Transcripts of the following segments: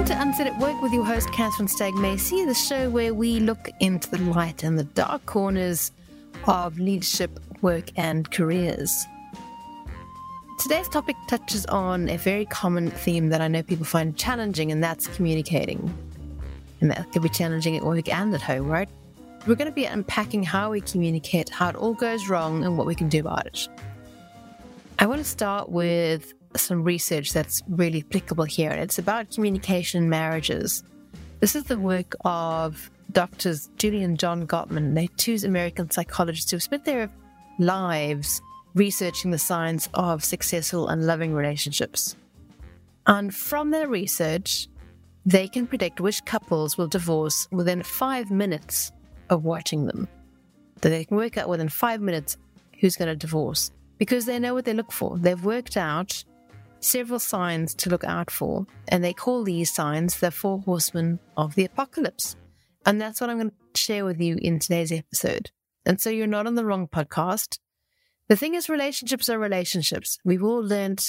Welcome to Unsaid at Work with your host, Catherine Stagg Macey, the show where we look into the light and the dark corners of leadership, work, and careers. Today's topic touches on a very common theme that I know people find challenging, and that's communicating. And that could be challenging at work and at home, right? We're going to be unpacking how we communicate, how it all goes wrong, and what we can do about it. I want to start with some research that's really applicable here. It's about communication in marriages. This is the work of doctors Julie and John Gottman. They're two American psychologists who have spent their lives researching the science of successful and loving relationships. And from their research, they can predict which couples will divorce within five minutes of watching them. That they can work out within five minutes who's going to divorce because they know what they look for. They've worked out several signs to look out for, and they call these signs the four horsemen of the apocalypse. And that's what I'm going to share with you in today's episode. And so you're not on the wrong podcast. The thing is, relationships are relationships. We've all learned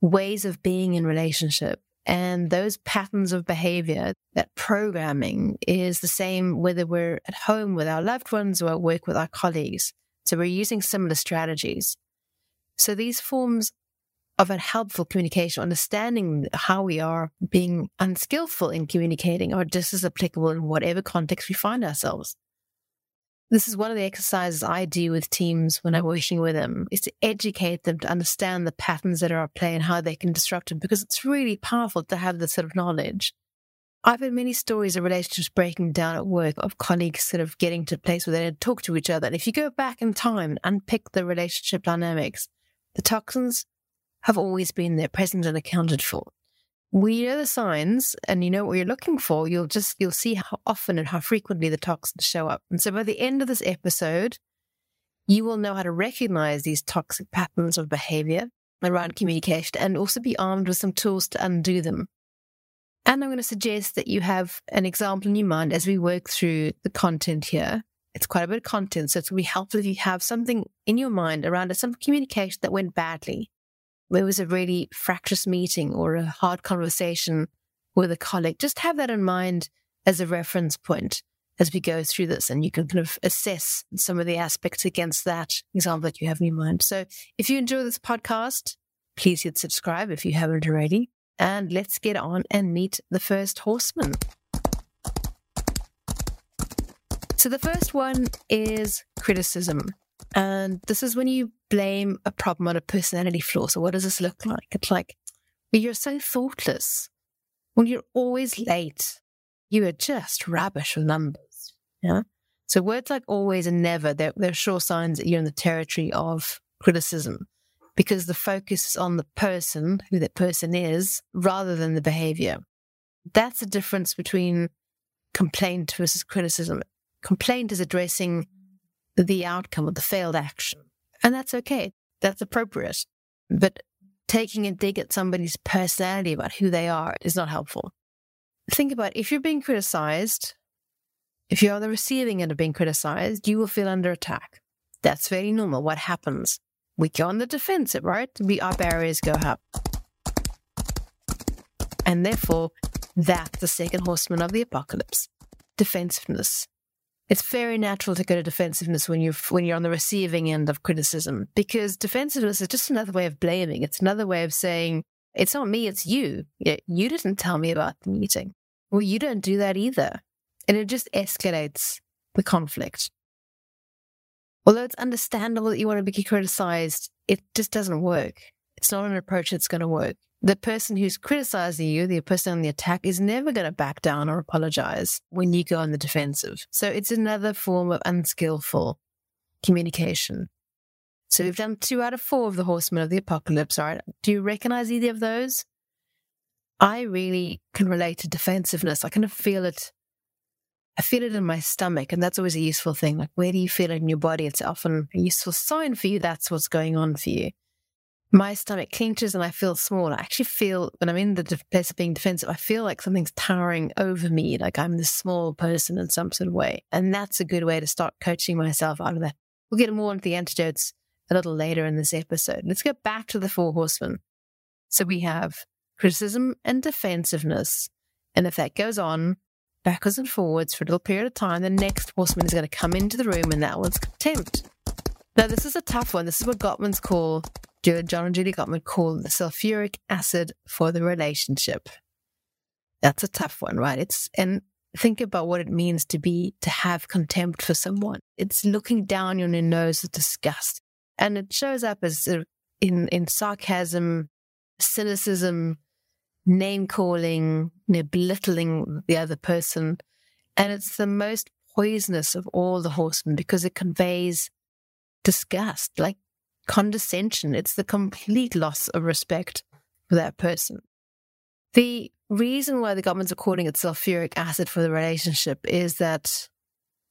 ways of being in relationship. And those patterns of behavior, that programming is the same whether we're at home with our loved ones or at work with our colleagues. So we're using similar strategies. So these forms of a helpful communication, understanding how we are being unskillful in communicating or just as applicable in whatever context we find ourselves. This is one of the exercises I do with teams when I'm working with them is to educate them to understand the patterns that are at play and how they can disrupt them because it's really powerful to have this sort of knowledge. I've had many stories of relationships breaking down at work, of colleagues sort of getting to a place where they don't talk to each other. And if you go back in time and unpick the relationship dynamics, the toxins have always been there, present and accounted for. We know the signs and you know what you're looking for. You'll just, you'll see how often and how frequently the toxins show up. And so by the end of this episode, you will know how to recognize these toxic patterns of behavior around communication and also be armed with some tools to undo them. And I'm going to suggest that you have an example in your mind as we work through the content here. It's quite a bit of content, so it's going to be helpful if you have something in your mind around some communication that went badly there was a really fractious meeting or a hard conversation with a colleague, just have that in mind as a reference point as we go through this. And you can kind of assess some of the aspects against that example that you have in your mind. So if you enjoy this podcast, please hit subscribe if you haven't already. And let's get on and meet the first horseman. So the first one is criticism. And this is when you blame a problem on a personality flaw. So, what does this look like? It's like, you're so thoughtless. When you're always late, you are just rubbish with numbers. Yeah. So, words like always and never, they're, they're sure signs that you're in the territory of criticism because the focus is on the person, who that person is, rather than the behavior. That's the difference between complaint versus criticism. Complaint is addressing the outcome of the failed action. And that's okay. That's appropriate. But taking a dig at somebody's personality about who they are is not helpful. Think about if you're being criticized, if you're on the receiving end of being criticized, you will feel under attack. That's very normal. What happens? We go on the defensive, right? We, our barriers go up. And therefore, that's the second horseman of the apocalypse defensiveness. It's very natural to go to defensiveness when you're when you're on the receiving end of criticism because defensiveness is just another way of blaming. It's another way of saying it's not me, it's you. You didn't tell me about the meeting. Well, you don't do that either, and it just escalates the conflict. Although it's understandable that you want to be criticized, it just doesn't work. It's not an approach that's going to work the person who's criticizing you, the person on the attack, is never going to back down or apologize when you go on the defensive. So it's another form of unskillful communication. So we've done two out of four of the horsemen of the apocalypse. All right. Do you recognize either of those? I really can relate to defensiveness. I kind of feel it. I feel it in my stomach, and that's always a useful thing. Like, where do you feel it in your body? It's often a useful sign for you. That's what's going on for you my stomach clenches and I feel small. I actually feel when I'm in the place of being defensive, I feel like something's towering over me, like I'm this small person in some sort of way. And that's a good way to start coaching myself out of that. We'll get more into the antidotes a little later in this episode. Let's go back to the four horsemen. So we have criticism and defensiveness. And if that goes on backwards and forwards for a little period of time, the next horseman is going to come into the room and that one's contempt. Now, this is a tough one. This is what Gottman's call, John and Judy Gottman call the sulfuric acid for the relationship. That's a tough one, right? It's, and think about what it means to be, to have contempt for someone. It's looking down on your nose with disgust. And it shows up as in, in sarcasm, cynicism, name calling, belittling the other person. And it's the most poisonous of all the horsemen because it conveys disgust, like condescension. It's the complete loss of respect for that person. The reason why the Gottman's are calling it sulfuric acid for the relationship is that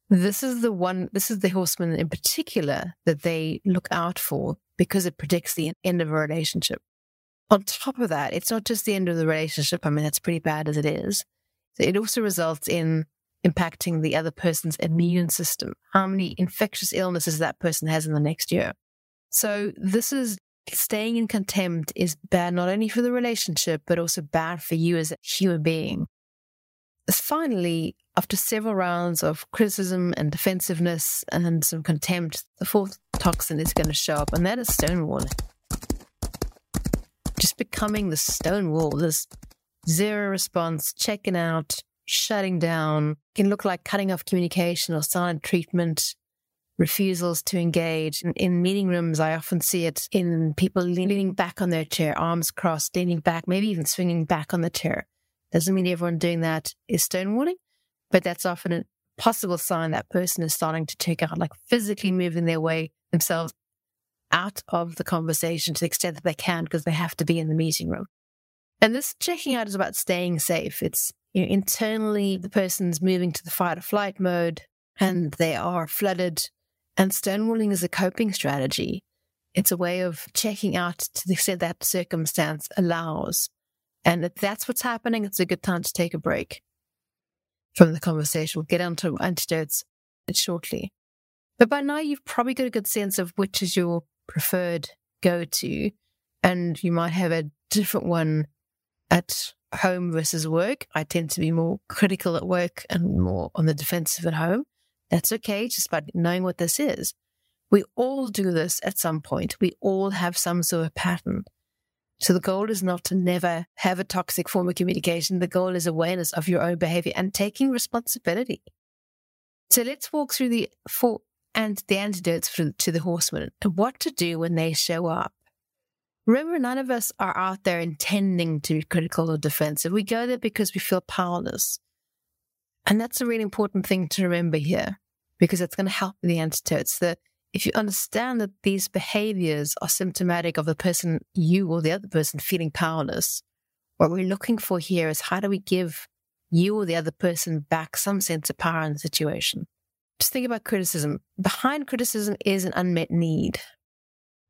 this is the one, this is the horseman in particular that they look out for because it predicts the end of a relationship. On top of that, it's not just the end of the relationship. I mean, that's pretty bad as it is. It also results in impacting the other person's immune system, how many infectious illnesses that person has in the next year. So this is staying in contempt is bad not only for the relationship, but also bad for you as a human being. Finally, after several rounds of criticism and defensiveness and some contempt, the fourth toxin is going to show up, and that is stonewalling just becoming the stone wall, this zero response, checking out, shutting down, can look like cutting off communication or silent treatment, refusals to engage. In, in, meeting rooms, I often see it in people leaning back on their chair, arms crossed, leaning back, maybe even swinging back on the chair. Doesn't mean everyone doing that is stonewalling, but that's often a possible sign that person is starting to check out, like physically moving their way themselves out of the conversation to the extent that they can because they have to be in the meeting room. And this checking out is about staying safe. It's you know, internally the person's moving to the fight or flight mode and they are flooded. And stonewalling is a coping strategy. It's a way of checking out to the extent that circumstance allows. And if that's what's happening, it's a good time to take a break from the conversation. We'll get onto antidotes shortly. But by now, you've probably got a good sense of which is your preferred go to, and you might have a different one at home versus work. I tend to be more critical at work and more on the defensive at home. That's okay, just by knowing what this is. We all do this at some point. We all have some sort of pattern. So the goal is not to never have a toxic form of communication. The goal is awareness of your own behavior and taking responsibility. So let's walk through the four and the antidotes for, to the horsemen and what to do when they show up. Remember, none of us are out there intending to be critical or defensive. We go there because we feel powerless. And that's a really important thing to remember here because it's going to help the antidotes. That if you understand that these behaviors are symptomatic of the person, you or the other person feeling powerless, what we're looking for here is how do we give you or the other person back some sense of power in the situation? just think about criticism. Behind criticism is an unmet need.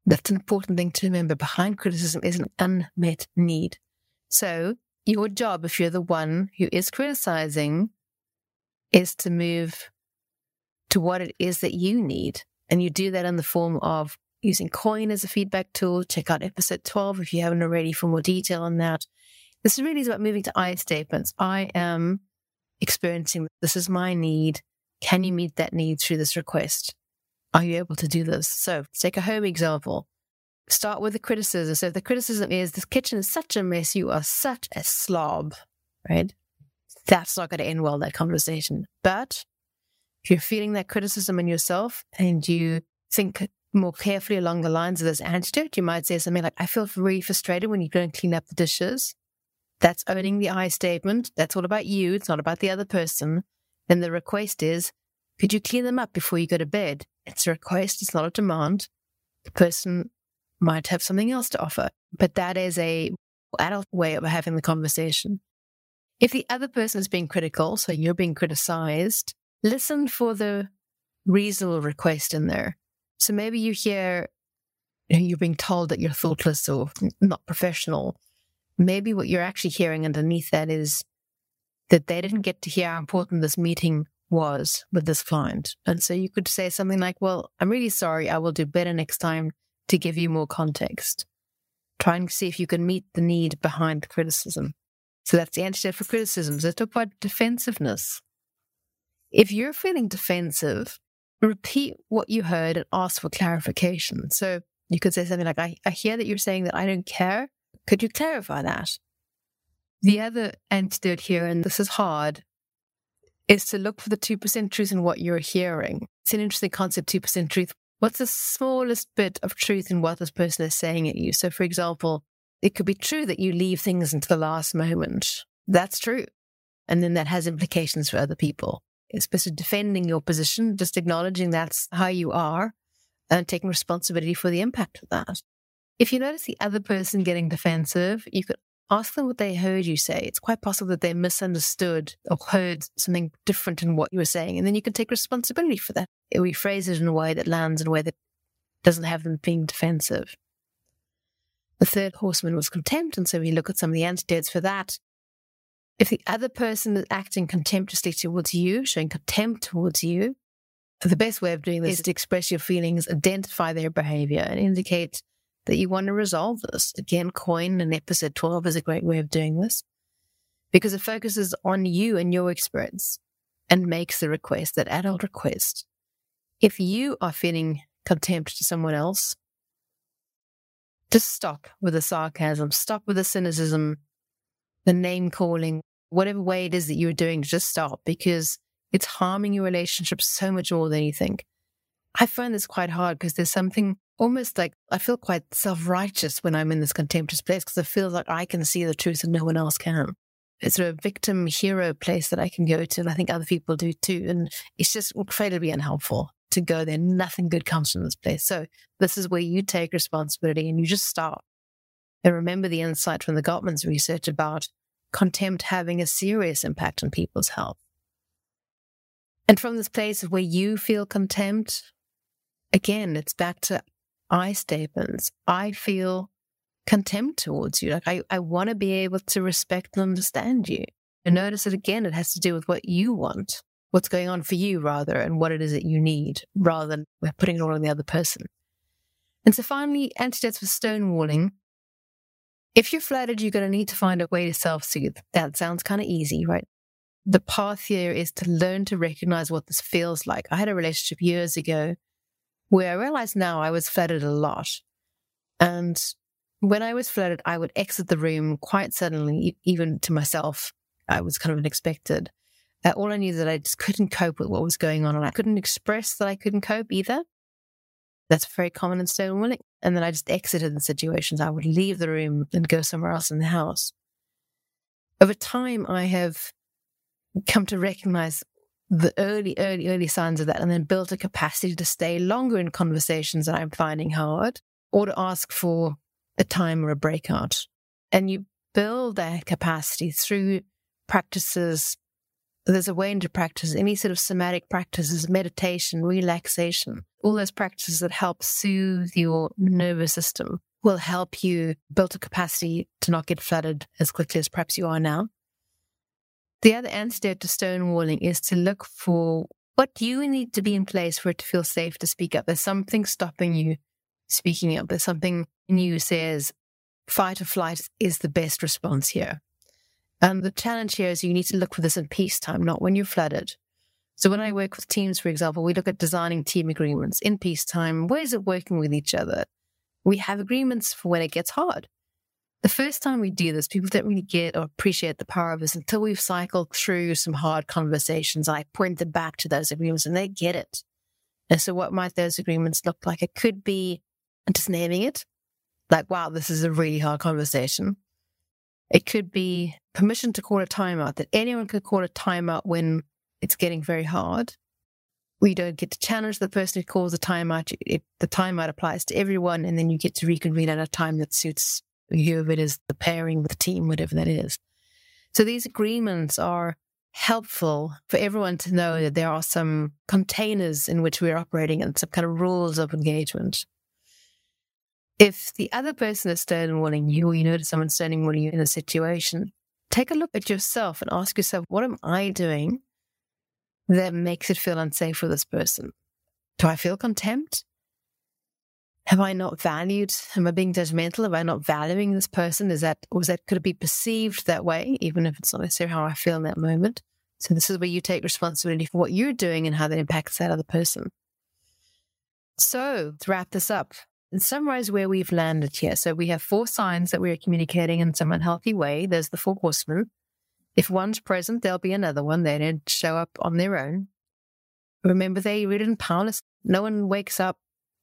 That's an important thing to remember. Behind criticism is an unmet need. So, your job, if you're the one who is criticizing, is to move to what it is that you need. And you do that in the form of using COIN as a feedback tool. Check out episode 12 if you haven't already for more detail on that. This really is about moving to I statements. I am experiencing this is my need. Can you meet that need through this request? Are you able to do this? So take a home example. Start with the criticism. So if the criticism is this kitchen is such a mess, you are such a slob, right? That's not going to end well, that conversation. But if you're feeling that criticism in yourself and you think more carefully along the lines of this antidote, you might say something like, I feel really frustrated when you don't clean up the dishes. That's owning the I statement. That's all about you. It's not about the other person then the request is, could you clean them up before you go to bed? It's a request, it's not a demand. The person might have something else to offer, but that is a adult way of having the conversation. If the other person is being critical, so you're being criticized, listen for the reasonable request in there. So maybe you hear you're being told that you're thoughtless or not professional. Maybe what you're actually hearing underneath that is that they didn't get to hear how important this meeting was with this client. And so you could say something like, Well, I'm really sorry. I will do better next time to give you more context. Try and see if you can meet the need behind the criticism. So that's the antidote for criticism. So talk about defensiveness. If you're feeling defensive, repeat what you heard and ask for clarification. So you could say something like, I, I hear that you're saying that I don't care. Could you clarify that? The other antidote here, and this is hard, is to look for the 2% truth in what you're hearing. It's an interesting concept, 2% truth. What's the smallest bit of truth in what this person is saying at you? So, for example, it could be true that you leave things until the last moment. That's true. And then that has implications for other people. Especially defending your position, just acknowledging that's how you are and taking responsibility for the impact of that. If you notice the other person getting defensive, you could ask them what they heard you say. It's quite possible that they misunderstood or heard something different in what you were saying. And then you can take responsibility for that. We phrase it in a way that lands in a way that doesn't have them being defensive. The third horseman was contempt. And so we look at some of the antidotes for that. If the other person is acting contemptuously towards you, showing contempt towards you, the best way of doing this is to express your feelings, identify their behavior, and indicate that you want to resolve this. Again, coin in episode 12 is a great way of doing this because it focuses on you and your experience and makes the request, that adult request. If you are feeling contempt to someone else, just stop with the sarcasm, stop with the cynicism, the name calling, whatever way it is that you're doing, just stop because it's harming your relationship so much more than you think. I find this quite hard because there's something almost like I feel quite self righteous when I'm in this contemptuous place because I feel like I can see the truth and no one else can. It's sort of a victim hero place that I can go to, and I think other people do too. And it's just incredibly unhelpful to go there. Nothing good comes from this place. So this is where you take responsibility and you just stop. And remember the insight from the Gottman's research about contempt having a serious impact on people's health. And from this place where you feel contempt, again, it's back to I statements. I feel contempt towards you. Like I, I want to be able to respect and understand you. And notice that again, it has to do with what you want what's going on for you rather and what it is that you need rather than we're putting it all on the other person. And so finally, antidotes for stonewalling. If you're flooded, you're going to need to find a way to self soothe. That sounds kind of easy, right? The path here is to learn to recognize what this feels like. I had a relationship years ago where I realized now I was flooded a lot. And when I was flooded, I would exit the room quite suddenly, even to myself. I was kind of unexpected. All I knew that I just couldn't cope with what was going on, and I couldn't express that I couldn't cope either. That's very common in stonewalling. And then I just exited the situations. I would leave the room and go somewhere else in the house. Over time, I have come to recognize the early, early, early signs of that and then built a capacity to stay longer in conversations that I'm finding hard or to ask for a time or a breakout. And you build that capacity through practices there's a way into practice, any sort of somatic practices, meditation, relaxation, all those practices that help soothe your nervous system will help you build a capacity to not get flooded as quickly as perhaps you are now. The other antidote to stonewalling is to look for what you need to be in place for it to feel safe to speak up. There's something stopping you speaking up. There's something in you says fight or flight is the best response here. And the challenge here is you need to look for this in peacetime, not when you're flooded. So when I work with teams, for example, we look at designing team agreements in peacetime, ways of working with each other. We have agreements for when it gets hard. The first time we do this, people don't really get or appreciate the power of this until we've cycled through some hard conversations. I point them back to those agreements and they get it. And so what might those agreements look like? It could be just naming it. Like, wow, this is a really hard conversation. It could be permission to call a timeout, that anyone can call a timeout when it's getting very hard. We don't get to challenge the person who calls a timeout. It, the timeout applies to everyone, and then you get to reconvene at a time that suits you, whoever it is, the pairing with the team, whatever that is. So these agreements are helpful for everyone to know that there are some containers in which we're operating and some kind of rules of engagement. If the other person is stonewalling you or you notice someone stonewalling you in a situation, take a look at yourself and ask yourself, what am I doing that makes it feel unsafe for this person? Do I feel contempt? have I not valued? Am I being judgmental? Am I not valuing this person? Is that, was that, could it be perceived that way, even if it's not necessarily how I feel in that moment? So this is where you take responsibility for what you're doing and how that impacts that other person. So to wrap this up, and summarize where we've landed here. So we have four signs that we're communicating in some unhealthy way. There's the four horsemen. If one's present, there'll be another one. They don't show up on their own. Remember, they rooted in powerless. No one wakes up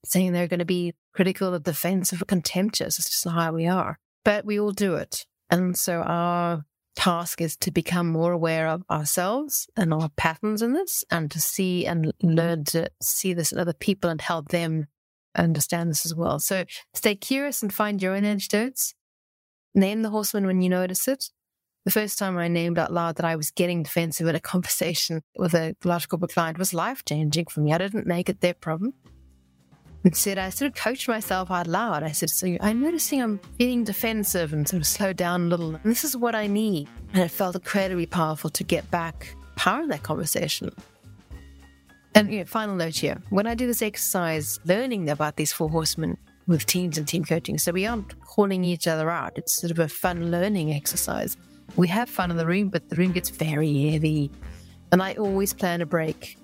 saying they're going to be critical, defensive, or contemptuous. It's just how we are. But we all do it. And so our task is to become more aware of ourselves and our patterns in this and to see and learn to see this in other people and help them understand this as well. So stay curious and find your own antidotes. Name the horseman when you notice it. The first time I named out loud that I was getting defensive in a conversation with a large corporate client was life changing for me. I didn't make it their problem. Instead, I sort of coached myself out loud. I said, So I'm noticing I'm feeling defensive and sort of slow down a little. And this is what I need. And it felt incredibly powerful to get back power in that conversation. And you know, final note here when I do this exercise, learning about these four horsemen with teams and team coaching, so we aren't calling each other out. It's sort of a fun learning exercise. We have fun in the room, but the room gets very heavy. And I always plan a break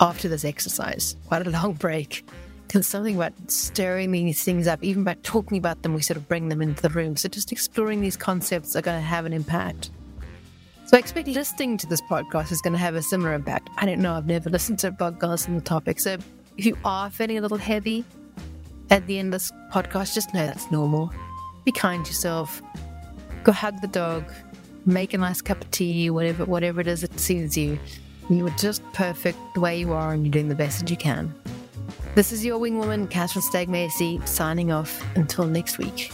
after this exercise, quite a long break because something about stirring these things up, even by talking about them, we sort of bring them into the room. So just exploring these concepts are going to have an impact. So I expect listening to this podcast is going to have a similar impact. I don't know. I've never listened to a podcast on the topic. So if you are feeling a little heavy at the end of this podcast, just know that's normal. Be kind to yourself. Go hug the dog. Make a nice cup of tea, whatever, whatever it is that suits you. You are just perfect the way you are, and you're doing the best that you can. This is your wing woman, Catherine Stagg Macey, signing off until next week.